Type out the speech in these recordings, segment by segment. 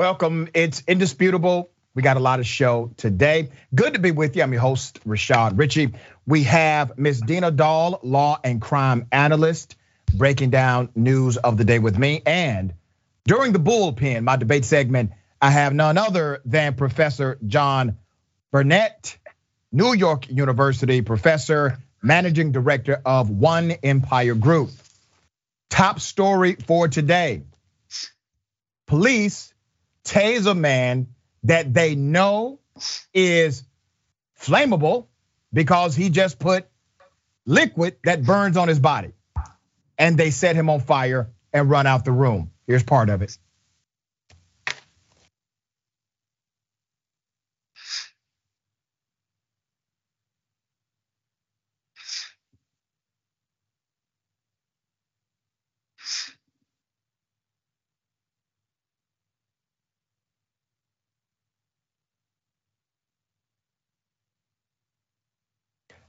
Welcome. It's indisputable. We got a lot of show today. Good to be with you. I'm your host, Rashad Richey. We have Miss Dina Doll, law and crime analyst, breaking down news of the day with me. And during the bullpen, my debate segment, I have none other than Professor John Burnett, New York University professor, managing director of One Empire Group. Top story for today. Police tase a man that they know is flammable because he just put liquid that burns on his body. And they set him on fire and run out the room. Here's part of it.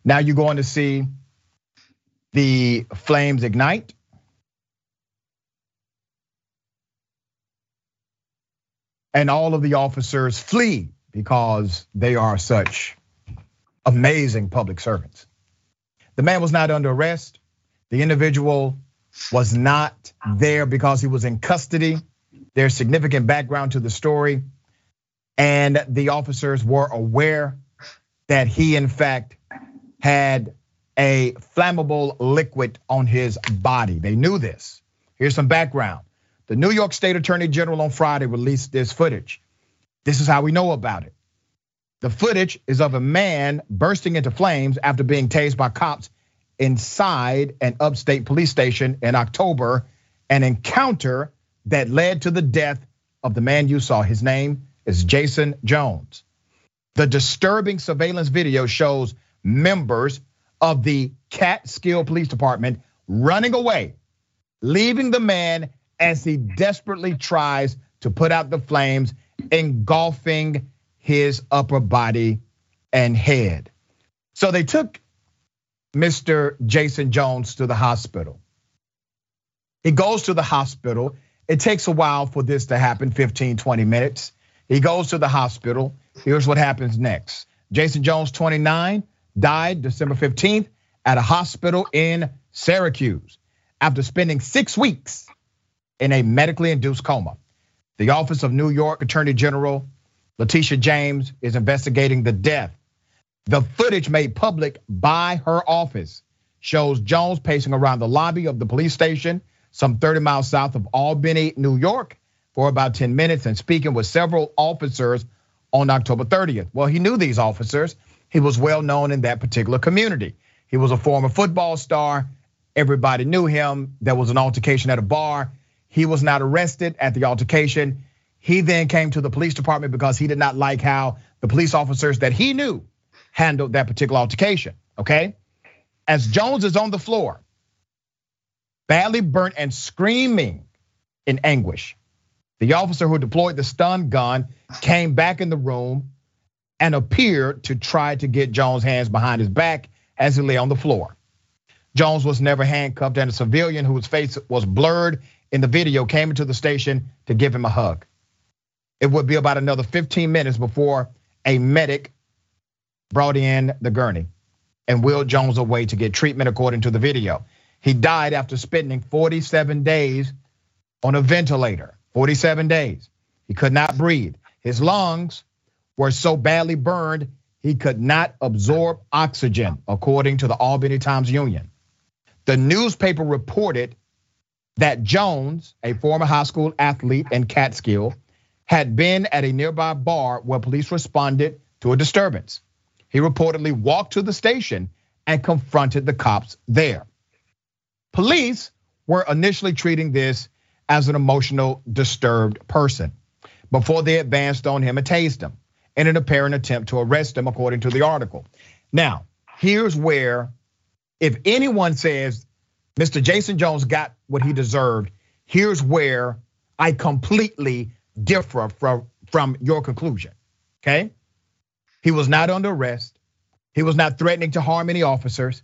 Now you're going to see the flames ignite. And all of the officers flee because they are such amazing public servants. The man was not under arrest. The individual was not there because he was in custody. There's significant background to the story. And the officers were aware that he, in fact, had a flammable liquid on his body. They knew this. Here's some background. The New York State Attorney General on Friday released this footage. This is how we know about it. The footage is of a man bursting into flames after being tased by cops inside an upstate police station in October, an encounter that led to the death of the man you saw. His name is Jason Jones. The disturbing surveillance video shows members of the Catskill Police Department running away, leaving the man as he desperately tries to put out the flames, engulfing his upper body and head. So they took Mr. Jason Jones to the hospital. He goes to the hospital. It takes a while for this to happen 15, 20 minutes. He goes to the hospital. Here's what happens next Jason Jones, 29, died December 15th at a hospital in Syracuse after spending six weeks in a medically induced coma. The Office of New York Attorney General Letitia James is investigating the death. The footage made public by her office shows Jones pacing around the lobby of the police station, some 30 miles south of Albany, New York, for about 10 minutes and speaking with several officers on October 30th. Well, he knew these officers he was well known in that particular community. He was a former football star. Everybody knew him. There was an altercation at a bar. He was not arrested at the altercation. He then came to the police department because he did not like how the police officers that he knew handled that particular altercation. Okay. As Jones is on the floor, badly burnt and screaming in anguish, the officer who deployed the stun gun came back in the room and appeared to try to get Jones' hands behind his back as he lay on the floor. Jones was never handcuffed, and a civilian whose face was blurred in the video came into the station to give him a hug. It would be about another 15 minutes before a medic brought in the gurney and wheeled Jones away to get treatment, according to the video. He died after spending 47 days on a ventilator. 47 days. He could not breathe. His lungs were so badly burned he could not absorb oxygen, according to the Albany Times Union. The newspaper reported that Jones, a former high school athlete in Catskill, had been at a nearby bar where police responded to a disturbance. He reportedly walked to the station and confronted the cops there. Police were initially treating this as an emotional disturbed person before they advanced on him and tased him in an apparent attempt to arrest him, according to the article. Now, here's where, if anyone says Mr. Jason Jones got what he deserved, here's where I completely differ from, from your conclusion. Okay? He was not under arrest. He was not threatening to harm any officers.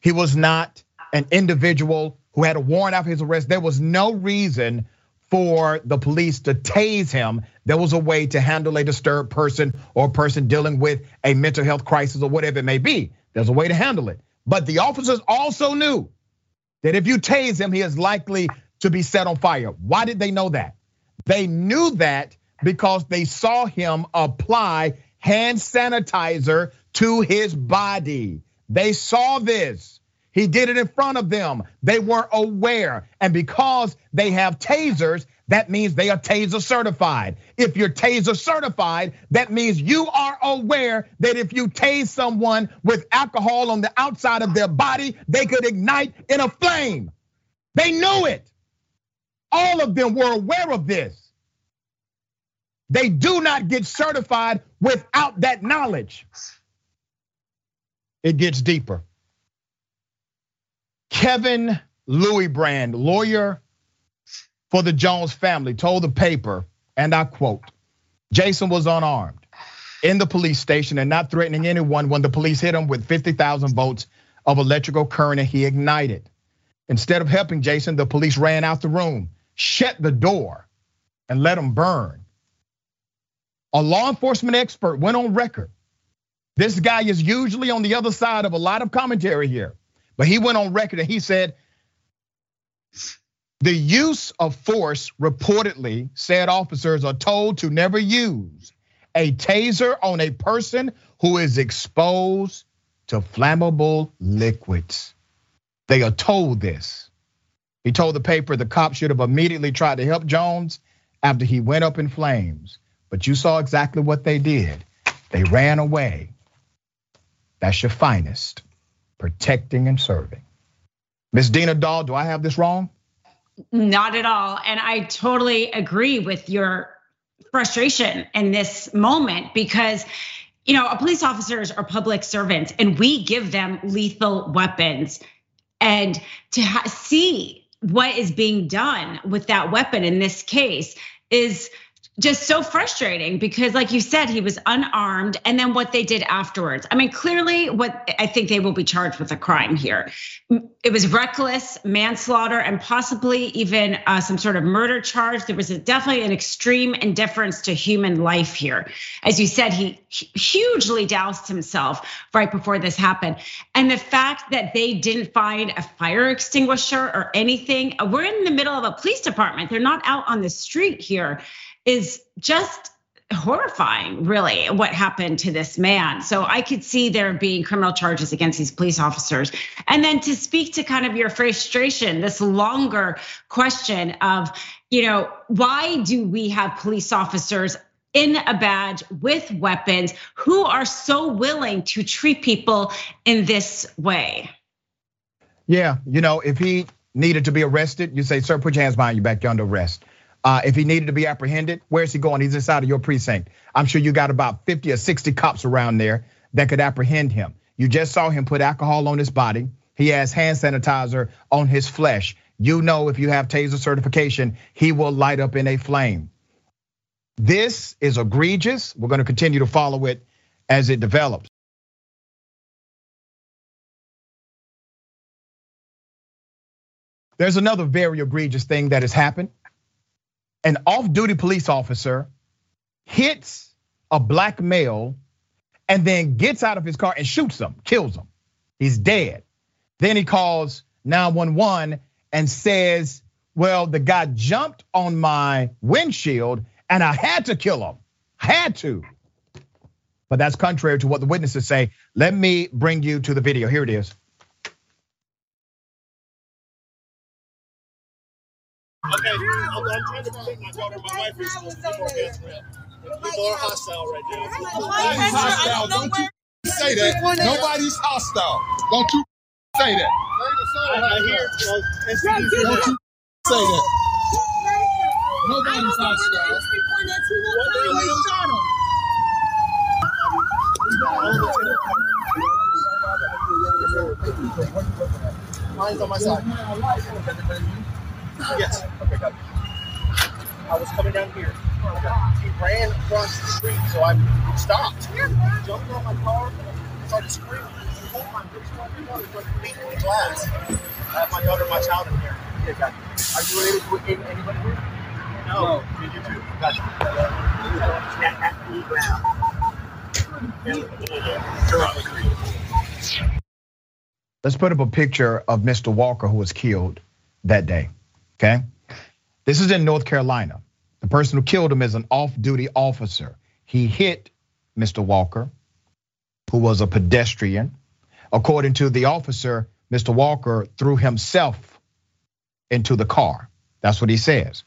He was not an individual who had a warrant out for his arrest. There was no reason for the police to tase him, there was a way to handle a disturbed person or a person dealing with a mental health crisis or whatever it may be. There's a way to handle it. But the officers also knew that if you tase him, he is likely to be set on fire. Why did they know that? They knew that because they saw him apply hand sanitizer to his body. They saw this. He did it in front of them. They were aware. And because they have tasers, that means they are taser certified. If you're taser certified, that means you are aware that if you tase someone with alcohol on the outside of their body, they could ignite in a flame. They knew it. All of them were aware of this. They do not get certified without that knowledge. It gets deeper. Kevin Luibrand, lawyer for the Jones family, told the paper, and I quote, Jason was unarmed in the police station and not threatening anyone when the police hit him with 50,000 volts of electrical current and he ignited. Instead of helping Jason, the police ran out the room, shut the door, and let him burn. A law enforcement expert went on record. This guy is usually on the other side of a lot of commentary here. But he went on record and he said the use of force reportedly said officers are told to never use a taser on a person who is exposed to flammable liquids. They are told this. He told the paper the cops should have immediately tried to help Jones after he went up in flames. But you saw exactly what they did. They ran away. That's your finest protecting and serving. Ms. Dina Doll, do I have this wrong? Not at all. And I totally agree with your frustration in this moment because you know, police officers are public servants and we give them lethal weapons. And to see what is being done with that weapon in this case is just so frustrating because like you said he was unarmed. And then what they did afterwards. I mean clearly what i think they will be charged with a crime here. It was reckless manslaughter and possibly even uh, some sort of murder charge. There was a, definitely an extreme indifference to human life here. As you said he hugely doused himself right before this happened. And the fact that they didn't find a fire extinguisher or anything we're in the middle of a police department. They're not out on the street here is just horrifying, really, what happened to this man. So I could see there being criminal charges against these police officers. And then to speak to kind of your frustration, this longer question of, you know, why do we have police officers in a badge with weapons who are so willing to treat people in this way? Yeah, you know, if he needed to be arrested, you say, sir, put your hands behind your back, you're under arrest. Uh, if he needed to be apprehended, where's he going? He's inside of your precinct. I'm sure you got about 50 or 60 cops around there that could apprehend him. You just saw him put alcohol on his body. He has hand sanitizer on his flesh. You know, if you have taser certification, he will light up in a flame. This is egregious. We're going to continue to follow it as it develops. There's another very egregious thing that has happened an off-duty police officer hits a black male and then gets out of his car and shoots him, kills him. He's dead. Then he calls 911 and says, Well, the guy jumped on my windshield and I had to kill him. Had to. But that's contrary to what the witnesses say. Let me bring you to the video. Here it is. I'm, I'm trying to protect my daughter. My wife is more best friend. People are hostile right now. Nobody's hostile. Don't you say that. Nobody's hostile. Don't you say that. I, I hear. Don't you say that. Nobody's hostile. Mine's on my side. Yes. Okay, got it. I was coming down here. He ran across the street, so I stopped. Jumped on my car, started screaming. He pulled my wrist on my daughter, started beating the glass. I have my daughter and my child in here. Yeah, got it. Are you related to anybody here? No, no. You too. Gotcha. Let's put up a picture of Mr. Walker who was killed that day. Okay. This is in North Carolina. The person who killed him is an off duty officer. He hit Mr. Walker, who was a pedestrian. According to the officer, Mr. Walker threw himself into the car. That's what he says.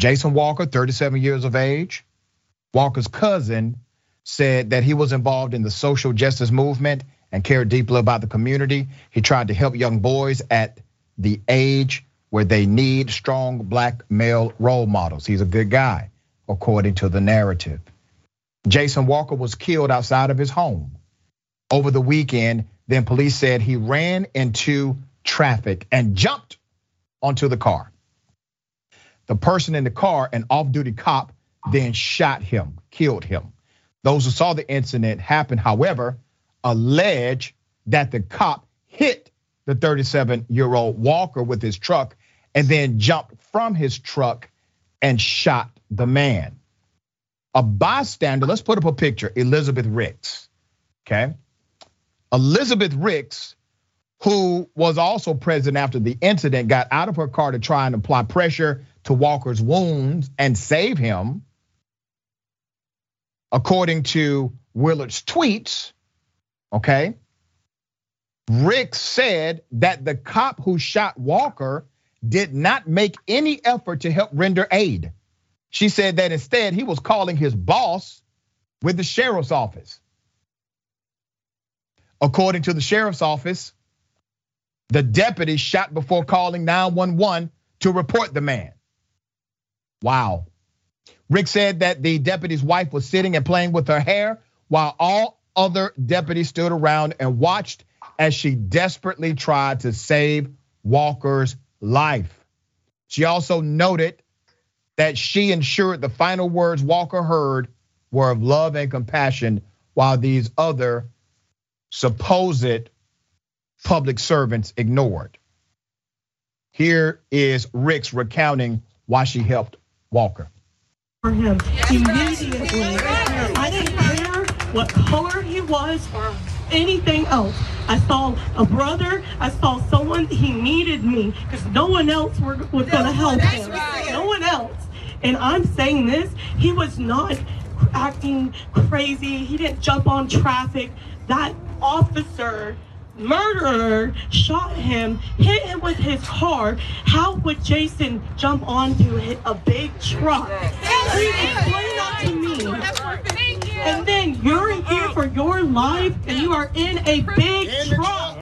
Jason Walker, 37 years of age, Walker's cousin said that he was involved in the social justice movement and cared deeply about the community. He tried to help young boys at the age where they need strong black male role models. He's a good guy, according to the narrative. Jason Walker was killed outside of his home. Over the weekend, then police said he ran into traffic and jumped onto the car. The person in the car, an off duty cop, then shot him, killed him. Those who saw the incident happen, however, allege that the cop hit the 37 year old Walker with his truck and then jumped from his truck and shot the man. A bystander, let's put up a picture Elizabeth Ricks, okay? Elizabeth Ricks, who was also present after the incident, got out of her car to try and apply pressure to Walker's wounds and save him. According to Willard's tweets, okay? Ricks said that the cop who shot Walker did not make any effort to help render aid. She said that instead he was calling his boss with the sheriff's office. According to the sheriff's office, the deputy shot before calling 911 to report the man. Wow. Rick said that the deputy's wife was sitting and playing with her hair while all other deputies stood around and watched as she desperately tried to save Walker's life. She also noted that she ensured the final words Walker heard were of love and compassion, while these other supposed public servants ignored. Here is Rick's recounting why she helped Walker. For him immediately. I didn't care what color he was or anything else. I saw a brother. I saw someone. He needed me because no one else were, was going to help him. No one else. And I'm saying this. He was not acting crazy. He didn't jump on traffic. That officer murderer shot him, hit him with his car, how would Jason jump onto hit a big truck? Please explain that to me. And then you're here for your life and you are in a big truck.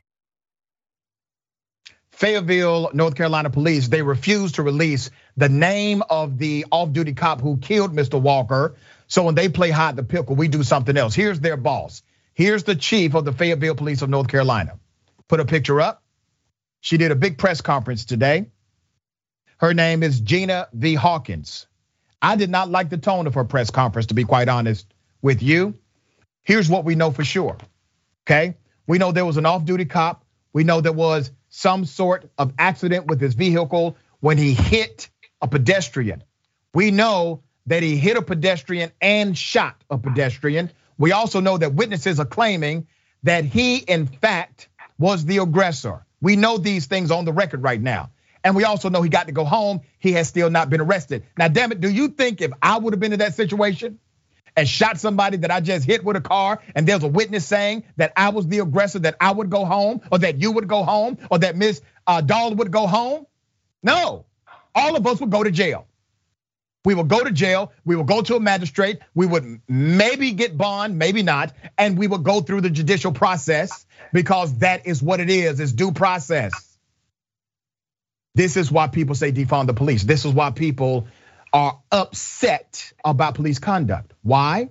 Fayetteville, North Carolina police, they refused to release the name of the off-duty cop who killed Mr. Walker. So when they play hide the pickle, we do something else. Here's their boss. Here's the chief of the Fayetteville Police of North Carolina. Put a picture up. She did a big press conference today. Her name is Gina V. Hawkins. I did not like the tone of her press conference, to be quite honest with you. Here's what we know for sure. Okay. We know there was an off duty cop. We know there was some sort of accident with his vehicle when he hit a pedestrian. We know that he hit a pedestrian and shot a pedestrian. We also know that witnesses are claiming that he, in fact, was the aggressor. We know these things on the record right now. And we also know he got to go home. He has still not been arrested. Now, damn it, do you think if I would have been in that situation, and shot somebody that I just hit with a car, and there's a witness saying that I was the aggressor, that I would go home, or that you would go home, or that Miss uh, Doll would go home? No, all of us would go to jail. We will go to jail. We will go to a magistrate. We would maybe get bond, maybe not, and we will go through the judicial process because that is what it is. It's due process. This is why people say defund the police. This is why people are upset about police conduct. Why?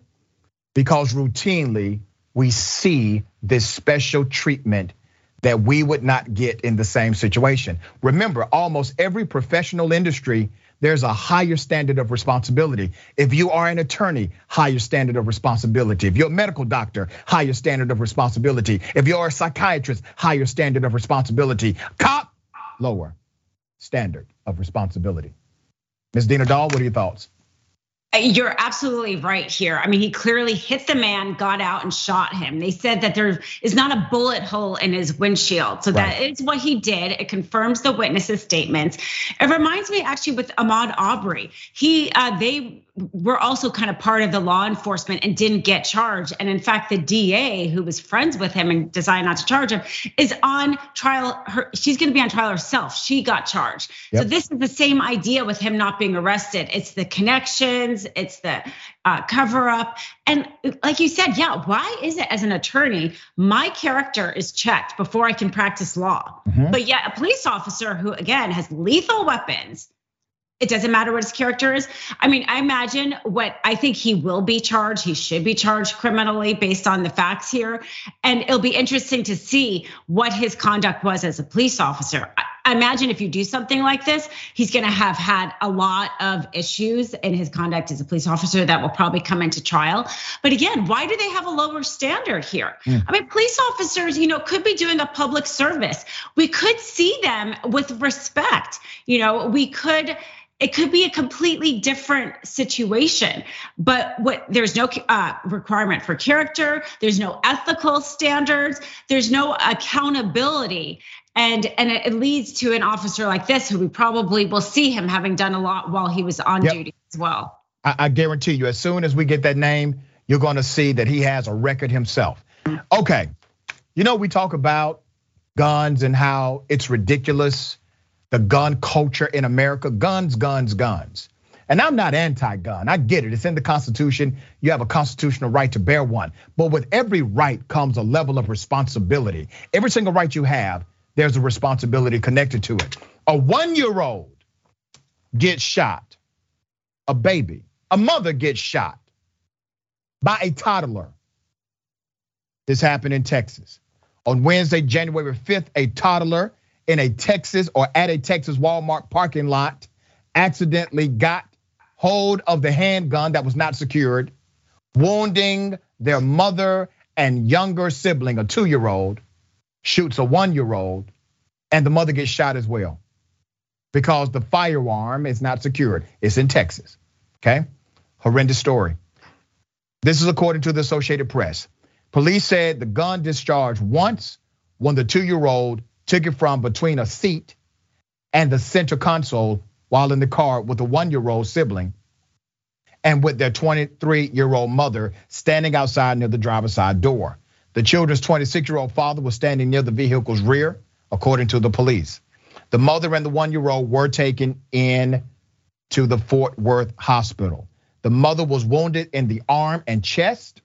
Because routinely we see this special treatment that we would not get in the same situation. Remember, almost every professional industry, there's a higher standard of responsibility. If you are an attorney, higher standard of responsibility. If you're a medical doctor, higher standard of responsibility. If you're a psychiatrist, higher standard of responsibility. Cop, lower standard of responsibility. Ms. Dina Doll, what are your thoughts? You're absolutely right here. I mean, he clearly hit the man, got out, and shot him. They said that there is not a bullet hole in his windshield. So right. that is what he did. It confirms the witnesses' statements. It reminds me actually with Ahmaud Arbery. He, uh, they were also kind of part of the law enforcement and didn't get charged. And in fact, the DA who was friends with him and decided not to charge him is on trial. Her, she's going to be on trial herself. She got charged. Yep. So this is the same idea with him not being arrested. It's the connections, it's the uh, cover up. And like you said, yeah, why is it as an attorney, my character is checked before I can practice law? Mm-hmm. But yet a police officer who again has lethal weapons it doesn't matter what his character is. I mean, I imagine what I think he will be charged. He should be charged criminally based on the facts here. And it'll be interesting to see what his conduct was as a police officer. I imagine if you do something like this, he's going to have had a lot of issues in his conduct as a police officer that will probably come into trial. But again, why do they have a lower standard here? Mm. I mean, police officers, you know, could be doing a public service. We could see them with respect. You know, we could it could be a completely different situation but what there's no uh, requirement for character there's no ethical standards there's no accountability. And and it leads to an officer like this who we probably will see him having done a lot while he was on yep. duty as well. I, I guarantee you as soon as we get that name you're going to see that he has a record himself. Okay you know we talk about guns and how it's ridiculous the gun culture in America guns, guns, guns. And I'm not anti gun. I get it. It's in the Constitution. You have a constitutional right to bear one. But with every right comes a level of responsibility. Every single right you have, there's a responsibility connected to it. A one year old gets shot, a baby, a mother gets shot by a toddler. This happened in Texas. On Wednesday, January 5th, a toddler in a Texas or at a Texas Walmart parking lot accidentally got hold of the handgun that was not secured, wounding their mother and younger sibling, a two year old, shoots a one year old, and the mother gets shot as well because the firearm is not secured. It's in Texas. Okay? Horrendous story. This is according to the Associated Press. Police said the gun discharged once when the two year old took it from between a seat and the center console while in the car with a one year old sibling and with their 23 year old mother standing outside near the driver's side door. The children's 26 year old father was standing near the vehicle's rear, according to the police. The mother and the one year old were taken in to the Fort Worth hospital. The mother was wounded in the arm and chest,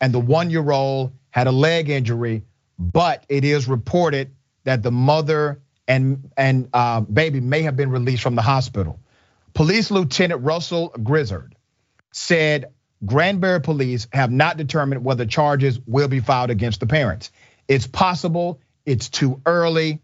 and the one year old had a leg injury, but it is reported that the mother and and uh, baby may have been released from the hospital. Police Lieutenant Russell Grizzard said Granbury police have not determined whether charges will be filed against the parents. It's possible it's too early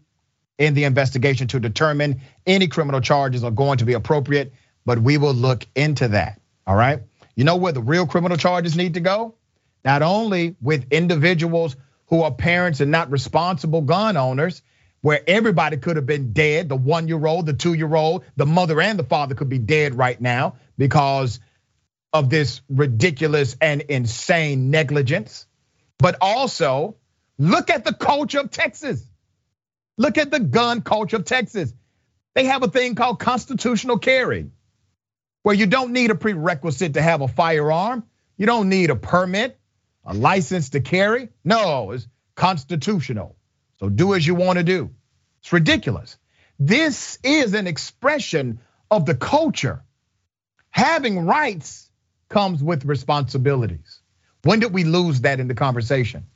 in the investigation to determine any criminal charges are going to be appropriate, but we will look into that. All right. You know where the real criminal charges need to go? Not only with individuals who are parents and not responsible gun owners, where everybody could have been dead the one year old, the two year old, the mother and the father could be dead right now because of this ridiculous and insane negligence. But also, look at the culture of Texas. Look at the gun culture of Texas. They have a thing called constitutional carry, where you don't need a prerequisite to have a firearm. You don't need a permit a license to carry? No, it's constitutional. So do as you want to do. It's ridiculous. This is an expression of the culture. Having rights comes with responsibilities. When did we lose that in the conversation?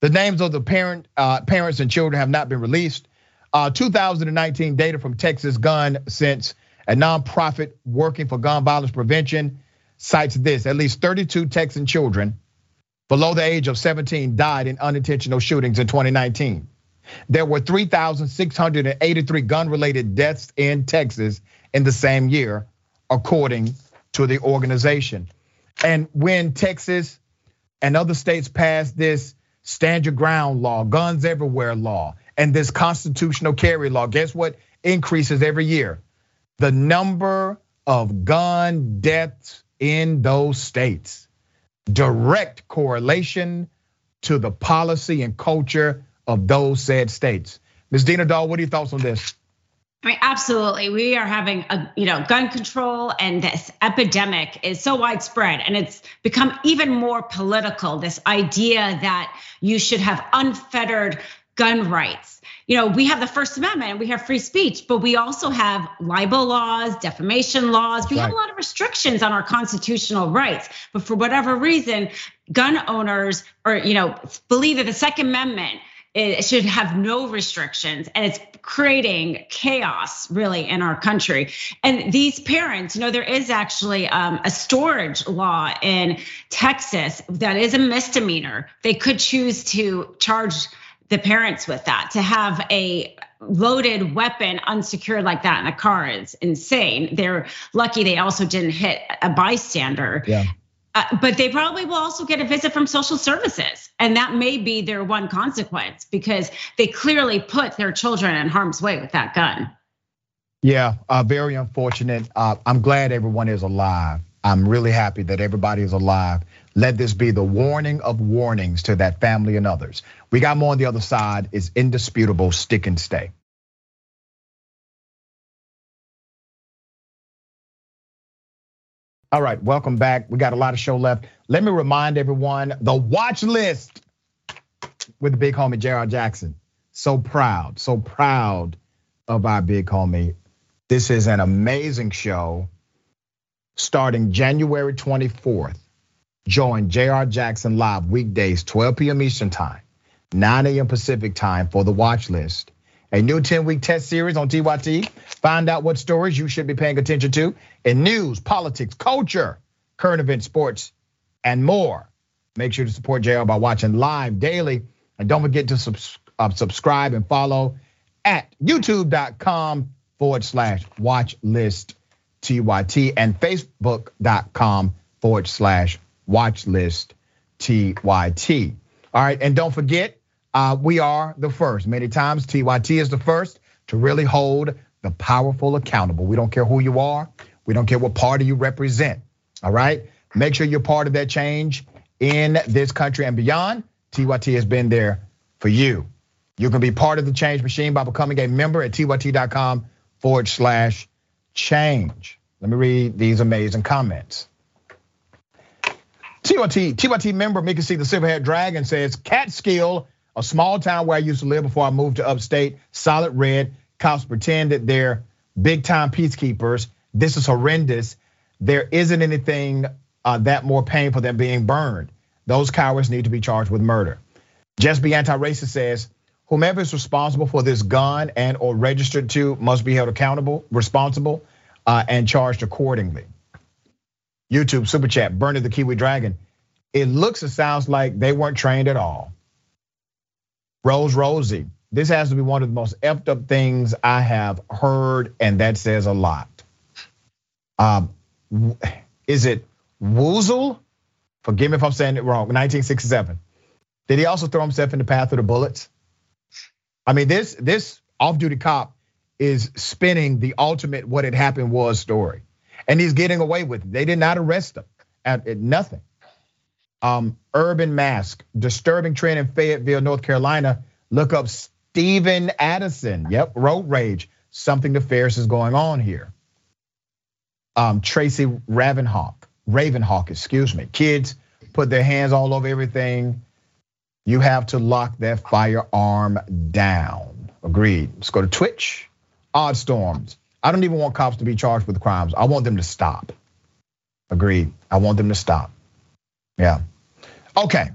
The names of the parent, uh, parents and children have not been released. Uh, 2019 data from Texas Gun Sense, a nonprofit working for gun violence prevention, cites this: at least 32 Texan children below the age of 17 died in unintentional shootings in 2019. There were 3,683 gun related deaths in Texas in the same year, according to the organization. And when Texas and other states passed this stand your ground law, guns everywhere law, and this constitutional carry law, guess what increases every year? the number of gun deaths in those states. Direct correlation to the policy and culture of those said states. Ms. Dina Doll, what are your thoughts on this? I mean, absolutely. We are having a, you know, gun control and this epidemic is so widespread and it's become even more political. This idea that you should have unfettered gun rights. You know, we have the First Amendment, and we have free speech, but we also have libel laws, defamation laws. We right. have a lot of restrictions on our constitutional rights. But for whatever reason, gun owners or, you know, believe that the Second Amendment it should have no restrictions and it's creating chaos really in our country and these parents you know there is actually um, a storage law in texas that is a misdemeanor they could choose to charge the parents with that to have a loaded weapon unsecured like that in a car is insane they're lucky they also didn't hit a bystander yeah. Uh, but they probably will also get a visit from social services. And that may be their one consequence because they clearly put their children in harm's way with that gun. Yeah, uh, very unfortunate. Uh, I'm glad everyone is alive. I'm really happy that everybody is alive. Let this be the warning of warnings to that family and others. We got more on the other side. It's indisputable. Stick and stay. All right, welcome back. We got a lot of show left. Let me remind everyone the watch list with the big homie J.R. Jackson. So proud, so proud of our big homie. This is an amazing show starting January 24th. Join J.R. Jackson live weekdays, 12 p.m. Eastern Time, 9 a.m. Pacific Time for the watch list a new 10 week test series on TYT. Find out what stories you should be paying attention to in news, politics, culture, current events, sports, and more. Make sure to support JR by watching live daily. And don't forget to uh, subscribe and follow at youtube.com forward slash watch list TYT and facebook.com forward slash watch list TYT. All right, and don't forget, uh, we are the first. Many times TYT is the first to really hold the powerful accountable. We don't care who you are. We don't care what party you represent. All right. Make sure you're part of that change in this country and beyond. TYT has been there for you. You can be part of the change machine by becoming a member at tyt.com forward slash change. Let me read these amazing comments. TYT, TYT member Mickey C. the Silverhead Dragon says Catskill a small town where I used to live before I moved to upstate, solid red. Cops pretend that they're big time peacekeepers. This is horrendous. There isn't anything uh, that more painful than being burned. Those cowards need to be charged with murder. Just be anti-racist says, whomever is responsible for this gun and or registered to must be held accountable, responsible, uh, and charged accordingly. YouTube super chat, Bernie the Kiwi Dragon. It looks and sounds like they weren't trained at all. Rose Rosie, this has to be one of the most effed up things I have heard, and that says a lot. Um, is it Woozle? Forgive me if I'm saying it wrong. 1967. Did he also throw himself in the path of the bullets? I mean, this this off-duty cop is spinning the ultimate what had happened was story, and he's getting away with it. They did not arrest him at, at nothing. Um, urban mask, disturbing trend in Fayetteville, North Carolina. Look up Stephen Addison. Yep, road rage. Something nefarious is going on here. Um, Tracy Ravenhawk, Ravenhawk, excuse me. Kids put their hands all over everything. You have to lock that firearm down. Agreed. Let's go to Twitch. Odd storms. I don't even want cops to be charged with crimes. I want them to stop. Agreed. I want them to stop. Yeah. Okay,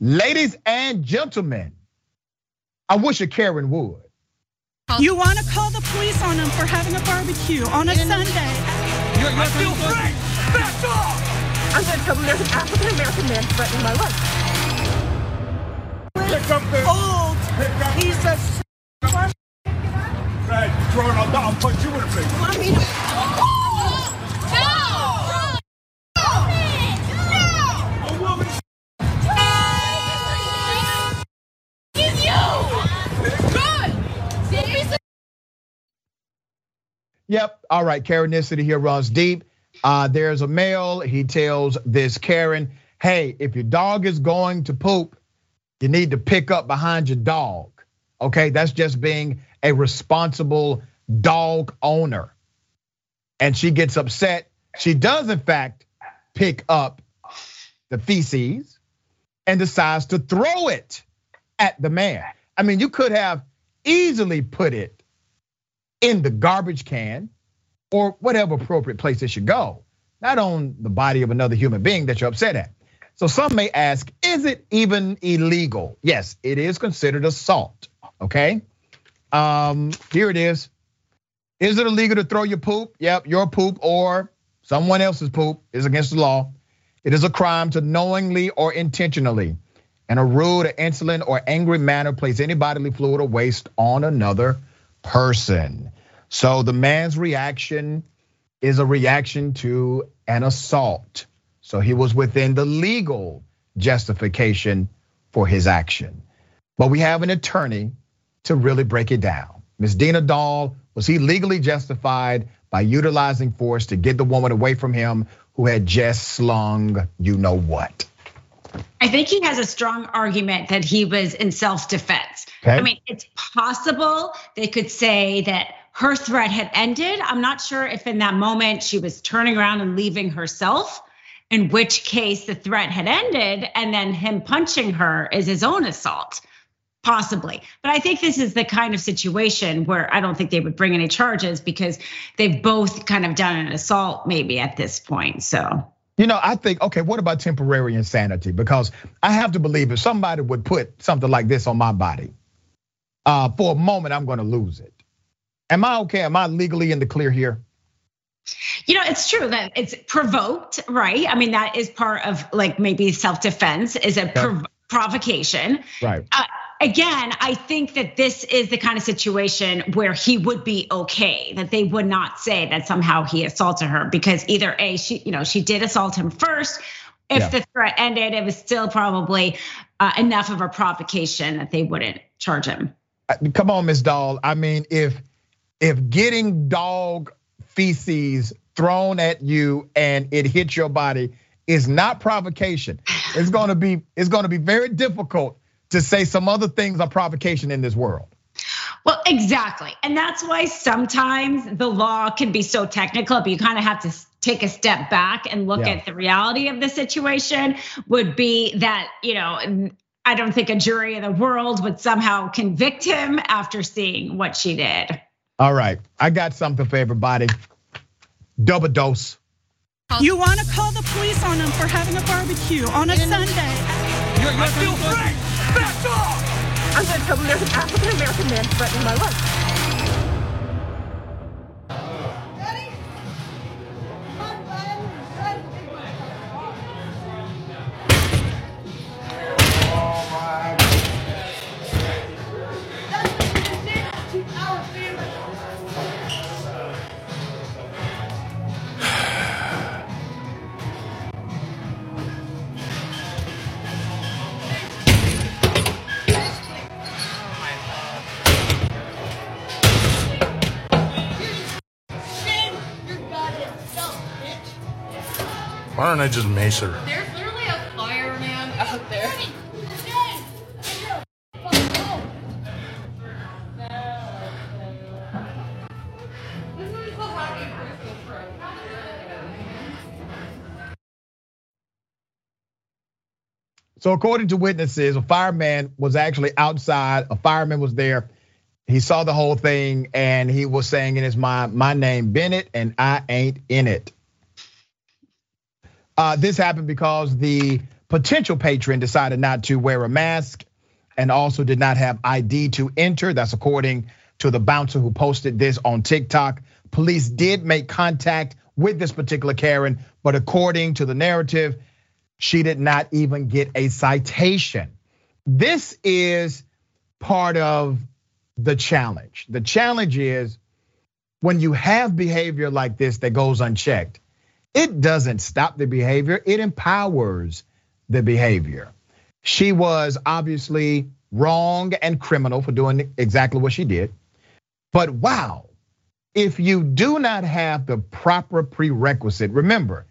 ladies and gentlemen, I wish a Karen would. You want to call the police on them for having a barbecue on a Sunday? You're, you're I feel free. Back off! I'm going to tell them there's an African American man threatening my life. Pick up the old. Pick up. He's a. Hey, throwing on down, punch you in the face. I mean, Yep. All right. Karenicity here runs deep. Uh, there's a male. He tells this Karen, "Hey, if your dog is going to poop, you need to pick up behind your dog." Okay, that's just being a responsible dog owner. And she gets upset. She does, in fact, pick up the feces and decides to throw it at the man. I mean, you could have easily put it in the garbage can or whatever appropriate place it should go, not on the body of another human being that you're upset at. So some may ask, is it even illegal? Yes, it is considered assault, okay? Um, here it is. Is it illegal to throw your poop? Yep, your poop or someone else's poop is against the law. It is a crime to knowingly or intentionally, in a rude or insolent or angry manner, place any bodily fluid or waste on another person. So the man's reaction is a reaction to an assault. So he was within the legal justification for his action. But we have an attorney to really break it down. Ms. Dina Doll, was he legally justified by utilizing force to get the woman away from him who had just slung you know what? I think he has a strong argument that he was in self defense. Okay. I mean, it's possible they could say that her threat had ended. I'm not sure if in that moment she was turning around and leaving herself, in which case the threat had ended, and then him punching her is his own assault. Possibly. But I think this is the kind of situation where I don't think they would bring any charges because they've both kind of done an assault maybe at this point. So. You know, I think, okay, what about temporary insanity? Because I have to believe if somebody would put something like this on my body, uh, for a moment, I'm gonna lose it. Am I okay? Am I legally in the clear here? You know, it's true that it's provoked, right? I mean, that is part of like maybe self defense is a prov- provocation. Right. Uh, again, I think that this is the kind of situation where he would be okay, that they would not say that somehow he assaulted her because either A, she, you know, she did assault him first. If yeah. the threat ended, it was still probably uh, enough of a provocation that they wouldn't charge him. Uh, come on, Miss Doll. I mean, if if getting dog feces thrown at you and it hits your body is not provocation, it's gonna be it's gonna be very difficult to say some other things are provocation in this world. Well, exactly. And that's why sometimes the law can be so technical, but you kind of have to take a step back and look yeah. at the reality of the situation would be that, you know, I don't think a jury in the world would somehow convict him after seeing what she did. All right. I got something for everybody. Double dose. You want to call the police on him for having a barbecue on a Sunday. You're, you're I feel free. Back off! I'm to tell them there's an African American man threatening my life. I just mace her? There's literally a fireman out there. So, according to witnesses, a fireman was actually outside. A fireman was there. He saw the whole thing and he was saying in his mind, My name Bennett, and I ain't in it. Uh, this happened because the potential patron decided not to wear a mask and also did not have ID to enter. That's according to the bouncer who posted this on TikTok. Police did make contact with this particular Karen, but according to the narrative, she did not even get a citation. This is part of the challenge. The challenge is when you have behavior like this that goes unchecked, it doesn't stop the behavior, it empowers the behavior. She was obviously wrong and criminal for doing exactly what she did. But wow, if you do not have the proper prerequisite, remember,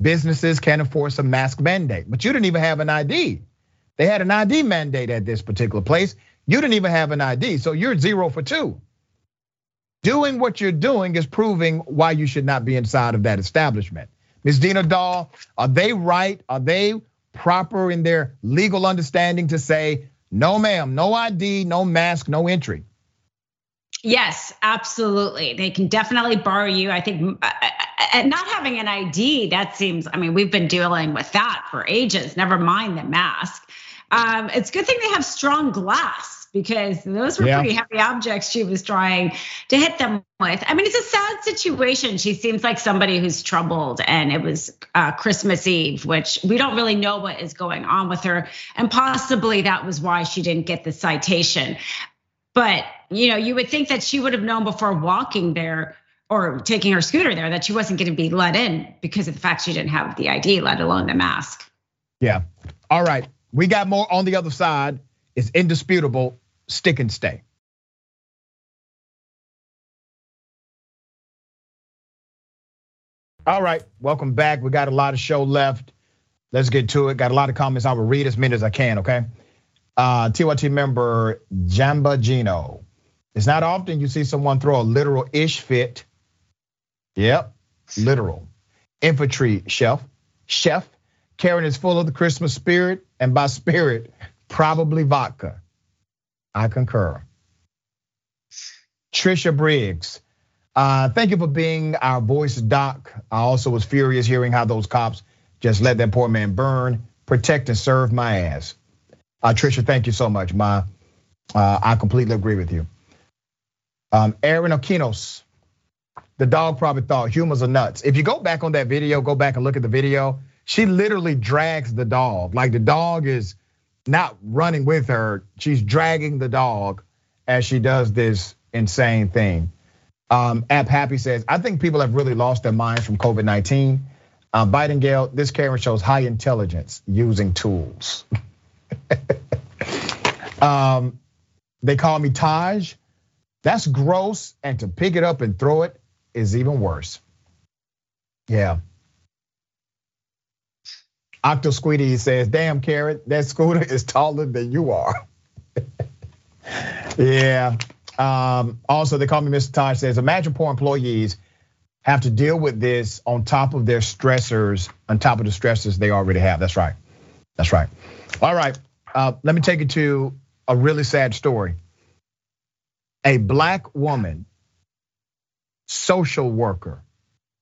businesses can enforce a mask mandate, but you didn't even have an ID. They had an ID mandate at this particular place. You didn't even have an ID, so you're zero for two. Doing what you're doing is proving why you should not be inside of that establishment. Ms. Dina Doll, are they right? Are they proper in their legal understanding to say, no, ma'am, no ID, no mask, no entry? Yes, absolutely. They can definitely borrow you. I think uh, uh, uh, not having an ID, that seems, I mean, we've been dealing with that for ages, never mind the mask. Um, it's a good thing they have strong glass because those were yeah. pretty heavy objects she was trying to hit them with. I mean, it's a sad situation. She seems like somebody who's troubled, and it was uh, Christmas Eve, which we don't really know what is going on with her. And possibly that was why she didn't get the citation. But, you know, you would think that she would have known before walking there or taking her scooter there that she wasn't going to be let in because of the fact she didn't have the ID, let alone the mask. Yeah. All right. We got more on the other side. It's indisputable. Stick and stay. All right, welcome back. We got a lot of show left. Let's get to it. Got a lot of comments. I will read as many as I can, okay? Uh, TYT member Jamba Gino. It's not often you see someone throw a literal ish fit. Yep, literal. Infantry chef, chef Karen is full of the Christmas spirit, and by spirit, probably vodka. I concur. Trisha Briggs, uh, thank you for being our voice doc. I also was furious hearing how those cops just let that poor man burn, protect and serve my ass. Uh, Trisha, thank you so much, Ma. Uh, I completely agree with you. Um, Aaron Aquinos, the dog probably thought humans are nuts. If you go back on that video, go back and look at the video she literally drags the dog. Like the dog is not running with her, she's dragging the dog as she does this insane thing. Um, App Happy says, I think people have really lost their minds from COVID 19. Uh, Biden Gale, this camera shows high intelligence using tools. um, they call me Taj. That's gross. And to pick it up and throw it is even worse. Yeah. Octo Squeedy says, damn, Carrot, that scooter is taller than you are. yeah. Um, also, they call me Mr. Taj says, imagine poor employees have to deal with this on top of their stressors, on top of the stressors they already have. That's right. That's right. All right. Uh, let me take you to a really sad story. A black woman, social worker,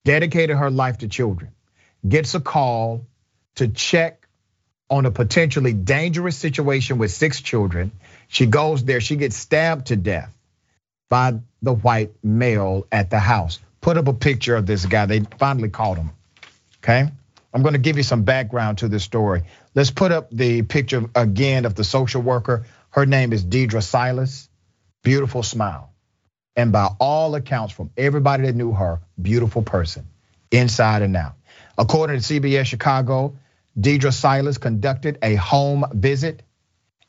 dedicated her life to children, gets a call to check on a potentially dangerous situation with six children. She goes there, she gets stabbed to death by the white male at the house. Put up a picture of this guy. They finally caught him. Okay? I'm gonna give you some background to this story. Let's put up the picture again of the social worker. Her name is Deidre Silas. Beautiful smile. And by all accounts, from everybody that knew her, beautiful person, inside and out. According to CBS Chicago, Deidre Silas conducted a home visit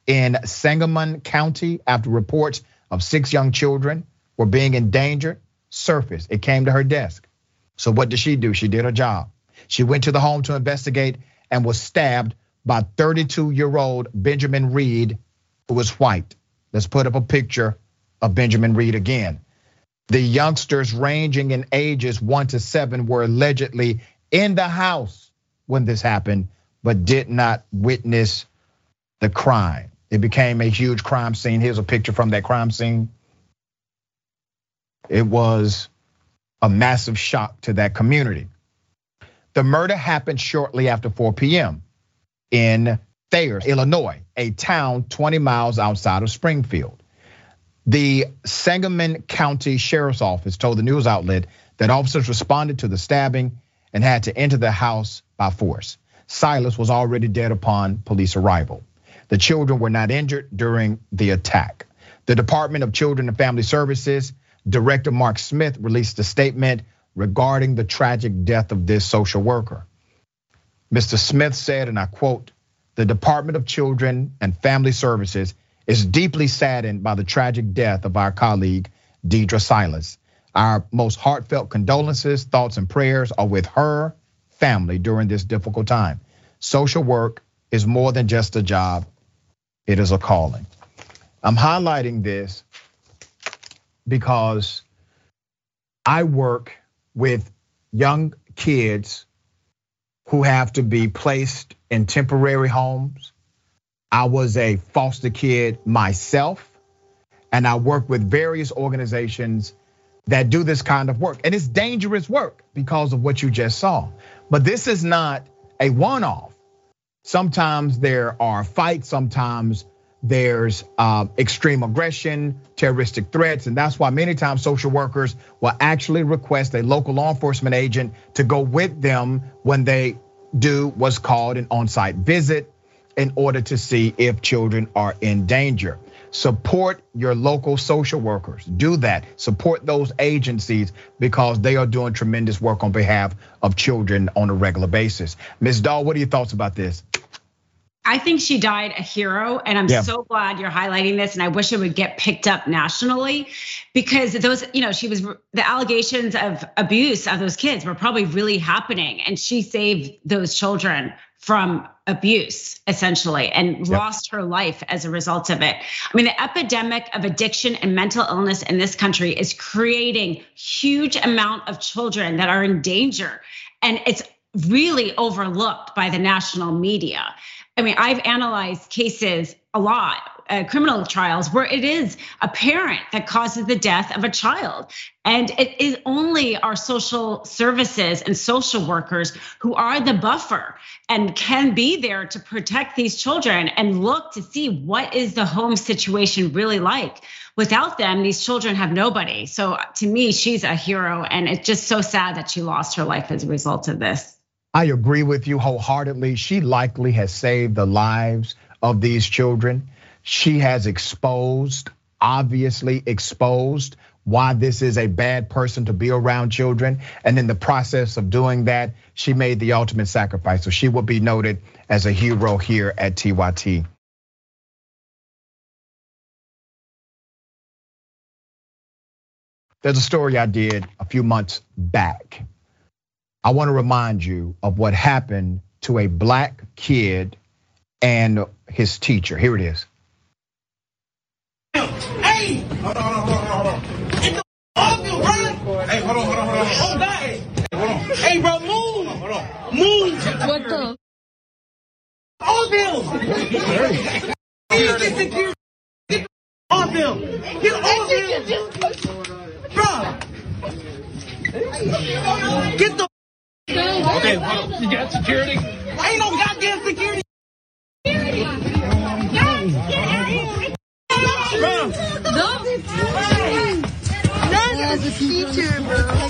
in Sangamon County after reports of six young children were being endangered surfaced. It came to her desk. So what did she do? She did her job. She went to the home to investigate and was stabbed by 32-year-old Benjamin Reed, who was white. Let's put up a picture of Benjamin Reed again. The youngsters ranging in ages one to seven were allegedly in the house when this happened but did not witness the crime. It became a huge crime scene. Here's a picture from that crime scene. It was a massive shock to that community. The murder happened shortly after 4 p.m. in Thayer, Illinois, a town 20 miles outside of Springfield. The Sangamon County Sheriff's Office told the news outlet that officers responded to the stabbing and had to enter the house by force. Silas was already dead upon police arrival. The children were not injured during the attack. The Department of Children and Family Services Director Marc Smith released a statement regarding the tragic death of this social worker. Mr. Smith said, and I quote, the Department of Children and Family Services is deeply saddened by the tragic death of our colleague, Deidre Silas. Our most heartfelt condolences, thoughts, and prayers are with her family during this difficult time. Social work is more than just a job, it is a calling. I'm highlighting this because I work with young kids who have to be placed in temporary homes. I was a foster kid myself, and I work with various organizations that do this kind of work. And it's dangerous work because of what you just saw. But this is not a one off. Sometimes there are fights, sometimes there's uh, extreme aggression, terroristic threats, and that's why many times social workers will actually request a local law enforcement agent to go with them when they do what's called an on site visit in order to see if children are in danger. Support your local social workers. Do that. Support those agencies because they are doing tremendous work on behalf of children on a regular basis. Ms. Doll, what are your thoughts about this? I think she died a hero, and I'm yeah. so glad you're highlighting this. And I wish it would get picked up nationally because those, you know, she was the allegations of abuse of those kids were probably really happening, and she saved those children from abuse essentially and yep. lost her life as a result of it. I mean, the epidemic of addiction and mental illness in this country is creating huge amount of children that are in danger, and it's really overlooked by the national media. I mean, I've analyzed cases a lot, uh, criminal trials, where it is a parent that causes the death of a child. And it is only our social services and social workers who are the buffer and can be there to protect these children and look to see what is the home situation really like. Without them, these children have nobody. So to me, she's a hero. And it's just so sad that she lost her life as a result of this. I agree with you wholeheartedly. She likely has saved the lives of these children. She has exposed, obviously exposed, why this is a bad person to be around children. And in the process of doing that, she made the ultimate sacrifice. So she will be noted as a hero here at TYT. There's a story I did a few months back I want to remind you of what happened to a black kid and his teacher. Here it is. Hey! Hold on, hold on, hold on, hold on. bro. Hey, hold on, hold on, hold on. Hold back. Hey, hold on. Hey, bro, move. Hold on. Move. What the? Off him. Get security. Get off him. Get off him. Bro. Get the Okay, well, you got security? Ain't no goddamn security. Security. Get out here. Bro. That's a teacher, bro.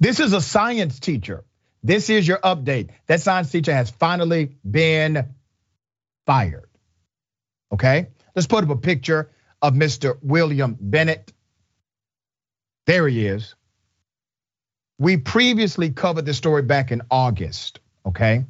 This is a science teacher. This is your update. That science teacher has finally been fired. Okay, let's put up a picture of Mr. William Bennett. There he is. We previously covered this story back in August, okay?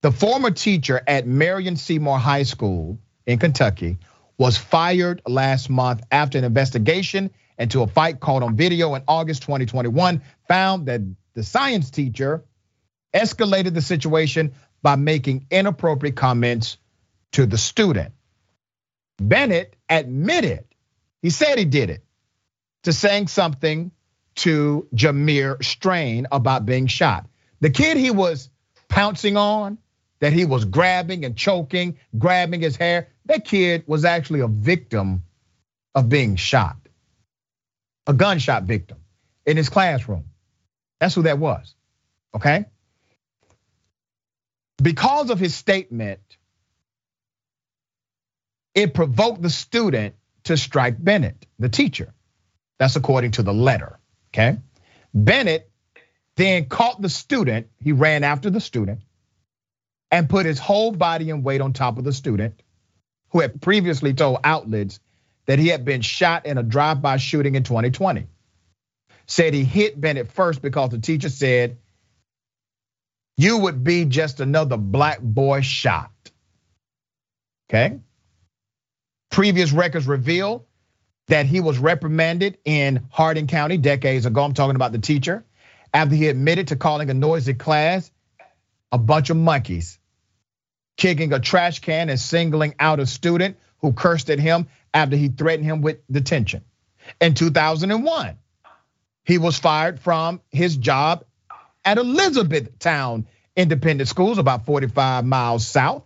The former teacher at Marion C. Moore High School in Kentucky was fired last month after an investigation into a fight caught on video in August 2021 found that the science teacher escalated the situation by making inappropriate comments to the student. Bennett admitted, he said he did it, to saying something to Jameer Strain about being shot. The kid he was pouncing on, that he was grabbing and choking, grabbing his hair, that kid was actually a victim of being shot, a gunshot victim in his classroom. That's who that was, okay? Because of his statement, it provoked the student to strike Bennett, the teacher. That's according to the letter, okay? Bennett then caught the student, he ran after the student and put his whole body and weight on top of the student who had previously told outlets that he had been shot in a drive-by shooting in 2020. Said he hit Bennett first because the teacher said, you would be just another black boy shot. Okay. Previous records reveal that he was reprimanded in Hardin County decades ago. I'm talking about the teacher after he admitted to calling a noisy class a bunch of monkeys, kicking a trash can and singling out a student who cursed at him after he threatened him with detention. In 2001, he was fired from his job at Elizabethtown Independent Schools, about 45 miles south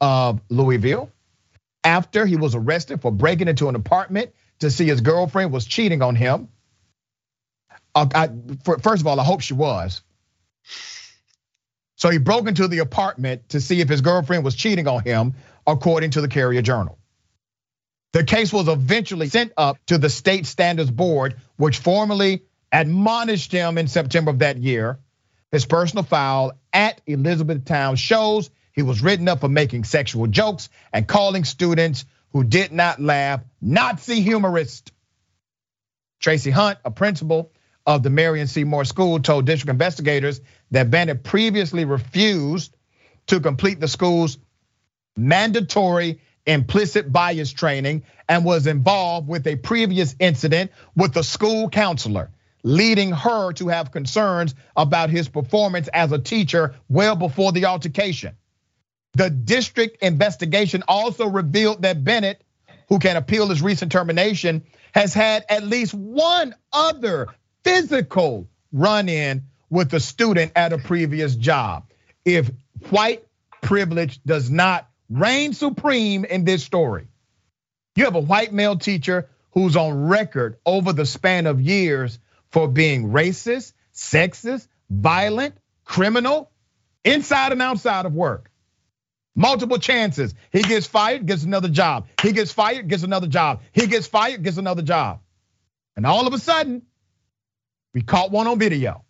of Louisville, after he was arrested for breaking into an apartment to see his girlfriend was cheating on him. Uh, first of all, I hope she was. So he broke into the apartment to see if his girlfriend was cheating on him, according to the Courier Journal. The case was eventually sent up to the state standards board, which formally admonished him in September of that year. His personal file at Elizabethtown shows he was written up for making sexual jokes and calling students who did not laugh Nazi humorist. Tracy Hunt, a principal of the Marion C. Moore School, told district investigators that Bennett previously refused to complete the school's mandatory implicit bias training and was involved with a previous incident with a school counselor, leading her to have concerns about his performance as a teacher well before the altercation. The district investigation also revealed that Bennett, who can appeal his recent termination, has had at least one other physical run in with a student at a previous job. If white privilege does not reign supreme in this story. You have a white male teacher who's on record over the span of years for being racist, sexist, violent, criminal, inside and outside of work. Multiple chances. He gets fired, gets another job. He gets fired, gets another job. He gets fired, gets another job. And all of a sudden, we caught one on video.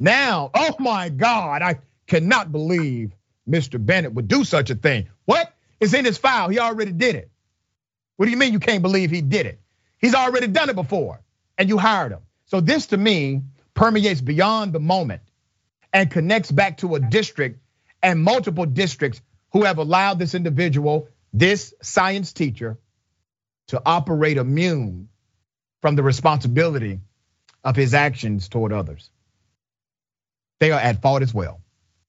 Now, oh my God, I cannot believe Mr. Bennett would do such a thing. What? It's in his file. He already did it. What do you mean you can't believe he did it? He's already done it before and you hired him. So this to me permeates beyond the moment and connects back to a district and multiple districts who have allowed this individual, this science teacher, to operate immune from the responsibility of his actions toward others. They are at fault as well.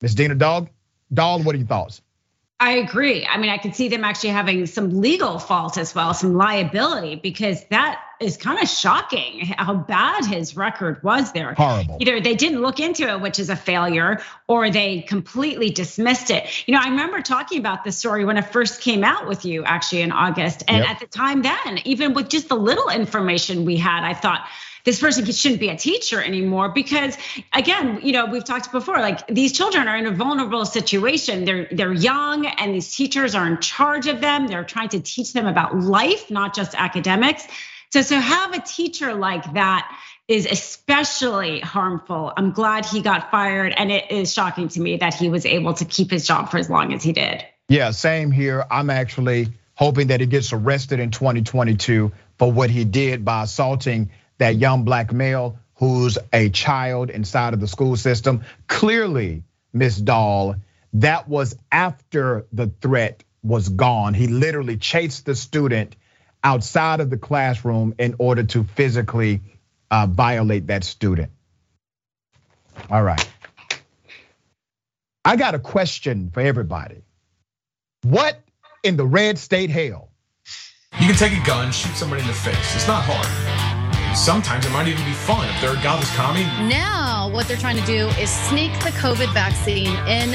Ms. Dina Dog, Doll, what are your thoughts? I agree. I mean, I could see them actually having some legal fault as well, some liability, because that is kind of shocking how bad his record was there. Horrible. Either they didn't look into it, which is a failure, or they completely dismissed it. You know, I remember talking about this story when it first came out with you actually in August. And yep. at the time then, even with just the little information we had, I thought, this person shouldn't be a teacher anymore because again you know we've talked before like these children are in a vulnerable situation they're they're young and these teachers are in charge of them they're trying to teach them about life not just academics so so have a teacher like that is especially harmful. I'm glad he got fired and it is shocking to me that he was able to keep his job for as long as he did. Yeah, same here. I'm actually hoping that he gets arrested in 2022 for what he did by assaulting that young black male who's a child inside of the school system. Clearly, Miss Doll, that was after the threat was gone. He literally chased the student outside of the classroom in order to physically uh, violate that student. All right. I got a question for everybody. What in the red state hell? You can take a gun, shoot somebody in the face. It's not hard. Sometimes it might even be fun if they're a godless commie. Now, what they're trying to do is sneak the COVID vaccine in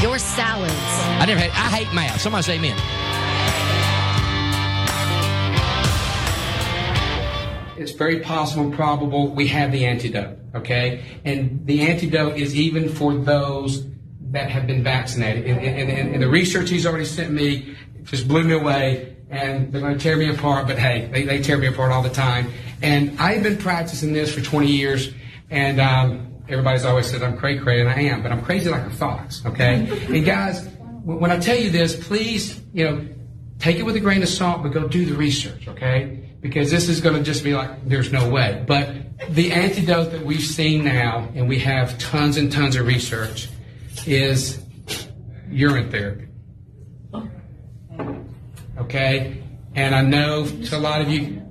your salads. I never hate, I hate math. Somebody say amen. It's very possible and probable we have the antidote, okay? And the antidote is even for those that have been vaccinated. And, and, and the research he's already sent me just blew me away and they're going to tear me apart. But hey, they, they tear me apart all the time. And I've been practicing this for 20 years, and um, everybody's always said I'm cray cray, and I am, but I'm crazy like a fox. Okay, and guys, when I tell you this, please, you know, take it with a grain of salt, but go do the research, okay? Because this is going to just be like, there's no way. But the antidote that we've seen now, and we have tons and tons of research, is urine therapy. Okay? And I know to a lot of you,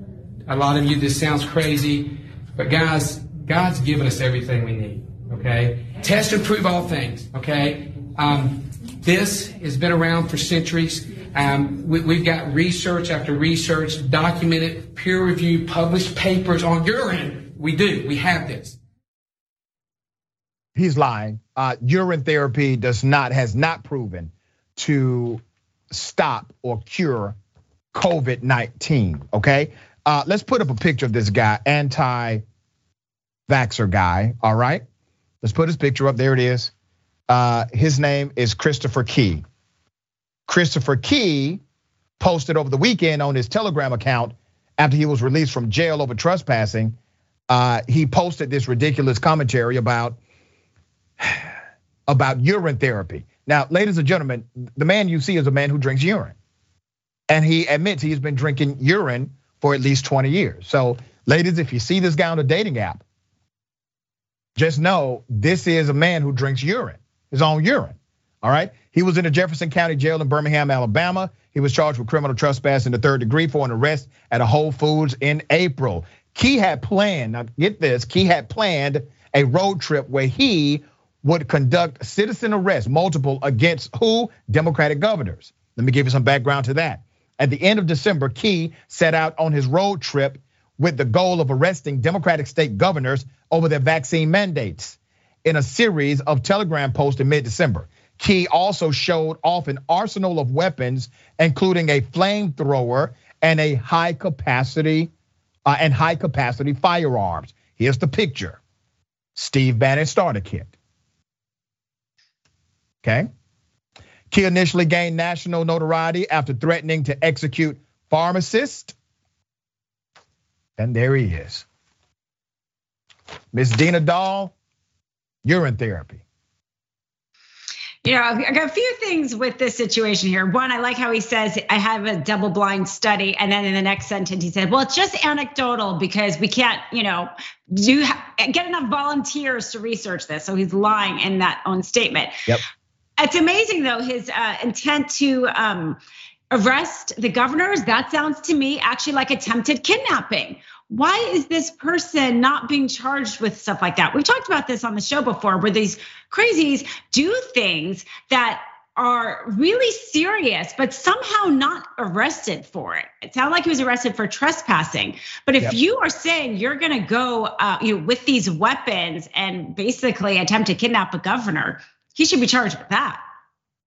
a lot of you, this sounds crazy, but guys, God's given us everything we need. Okay? Test and prove all things. Okay? Um, this has been around for centuries. Um, we, have got research after research, documented, peer reviewed, published papers on urine. We do. We have this. He's lying. Uh, urine therapy does not has not proven to stop or cure COVID nineteen. Okay, uh, let's put up a picture of this guy, anti-vaxer guy. All right, let's put his picture up. There it is. Uh, his name is Christopher Key. Christopher Key posted over the weekend on his Telegram account after he was released from jail over trespassing. Uh, he posted this ridiculous commentary about about urine therapy. Now, ladies and gentlemen, the man you see is a man who drinks urine. And he admits he's been drinking urine for at least 20 years. So, ladies, if you see this guy on a dating app, just know this is a man who drinks urine, his own urine. All right. He was in the Jefferson County Jail in Birmingham, Alabama. He was charged with criminal trespass in the third degree for an arrest at a Whole Foods in April. Key had planned, now get this, Key had planned a road trip where he would conduct citizen arrests, multiple against who? Democratic governors. Let me give you some background to that. At the end of December, Key set out on his road trip with the goal of arresting Democratic state governors over their vaccine mandates in a series of telegram posts in mid December. Key also showed off an arsenal of weapons, including a flamethrower and a high capacity uh, and high capacity firearms. Here's the picture: Steve Bannon starter kit. Okay. Key initially gained national notoriety after threatening to execute pharmacists. And there he is. Miss Dina Doll, urine therapy. You know, I got a few things with this situation here. One, I like how he says, I have a double blind study. And then in the next sentence, he said, well, it's just anecdotal because we can't, you know, do get enough volunteers to research this. So he's lying in that own statement. Yep. It's amazing though, his uh, intent to um, arrest the governors. That sounds to me actually like attempted kidnapping why is this person not being charged with stuff like that? We've talked about this on the show before where these crazies do things that are really serious, but somehow not arrested for it. It sounded like he was arrested for trespassing. But if yep. you are saying you're going to go, uh, you know, with these weapons and basically attempt to kidnap a governor, he should be charged with that.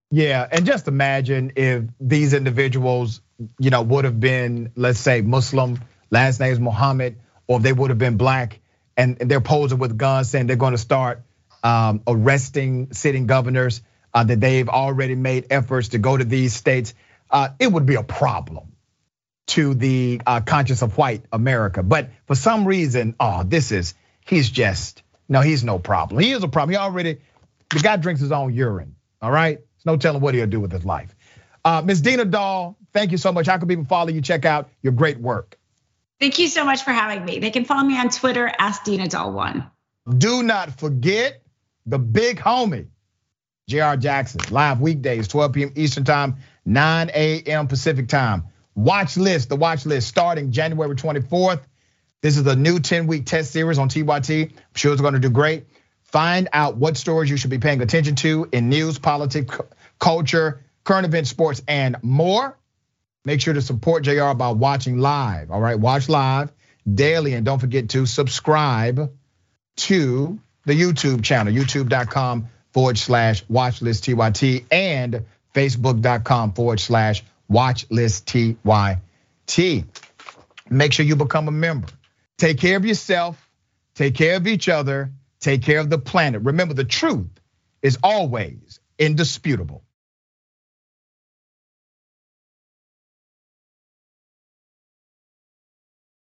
Yeah, and just imagine if these individuals, you know, would have been, let's say, Muslim last name is Muhammad, or if they would have been black and they're posing with guns saying they're going to start um, arresting sitting governors, uh, that they've already made efforts to go to these states, uh, it would be a problem to the uh, conscience of white America. But for some reason, oh, this is, he's just, no, he's no problem. He is a problem. He already, the guy drinks his own urine, all right? There's no telling what he'll do with his life. Uh, Ms. Dina Doll, thank you so much. How can people follow you? Check out your great work. Thank you so much for having me. They can follow me on Twitter, Ask Dina Doll One. Do not forget the big homie, J.R. Jackson, live weekdays, 12 p.m. Eastern Time, 9 a.m. Pacific Time. Watch list, the watch list starting January 24th. This is a new 10 week test series on TYT. I'm sure it's going to do great. Find out what stories you should be paying attention to in news, politics, culture, current events, sports, and more. Make sure to support JR by watching live. All right, watch live daily. And don't forget to subscribe to the YouTube channel, youtube.com forward slash watchlist TYT and facebook.com forward slash watchlist TYT. Make sure you become a member. Take care of yourself, take care of each other, take care of the planet. Remember, the truth is always indisputable.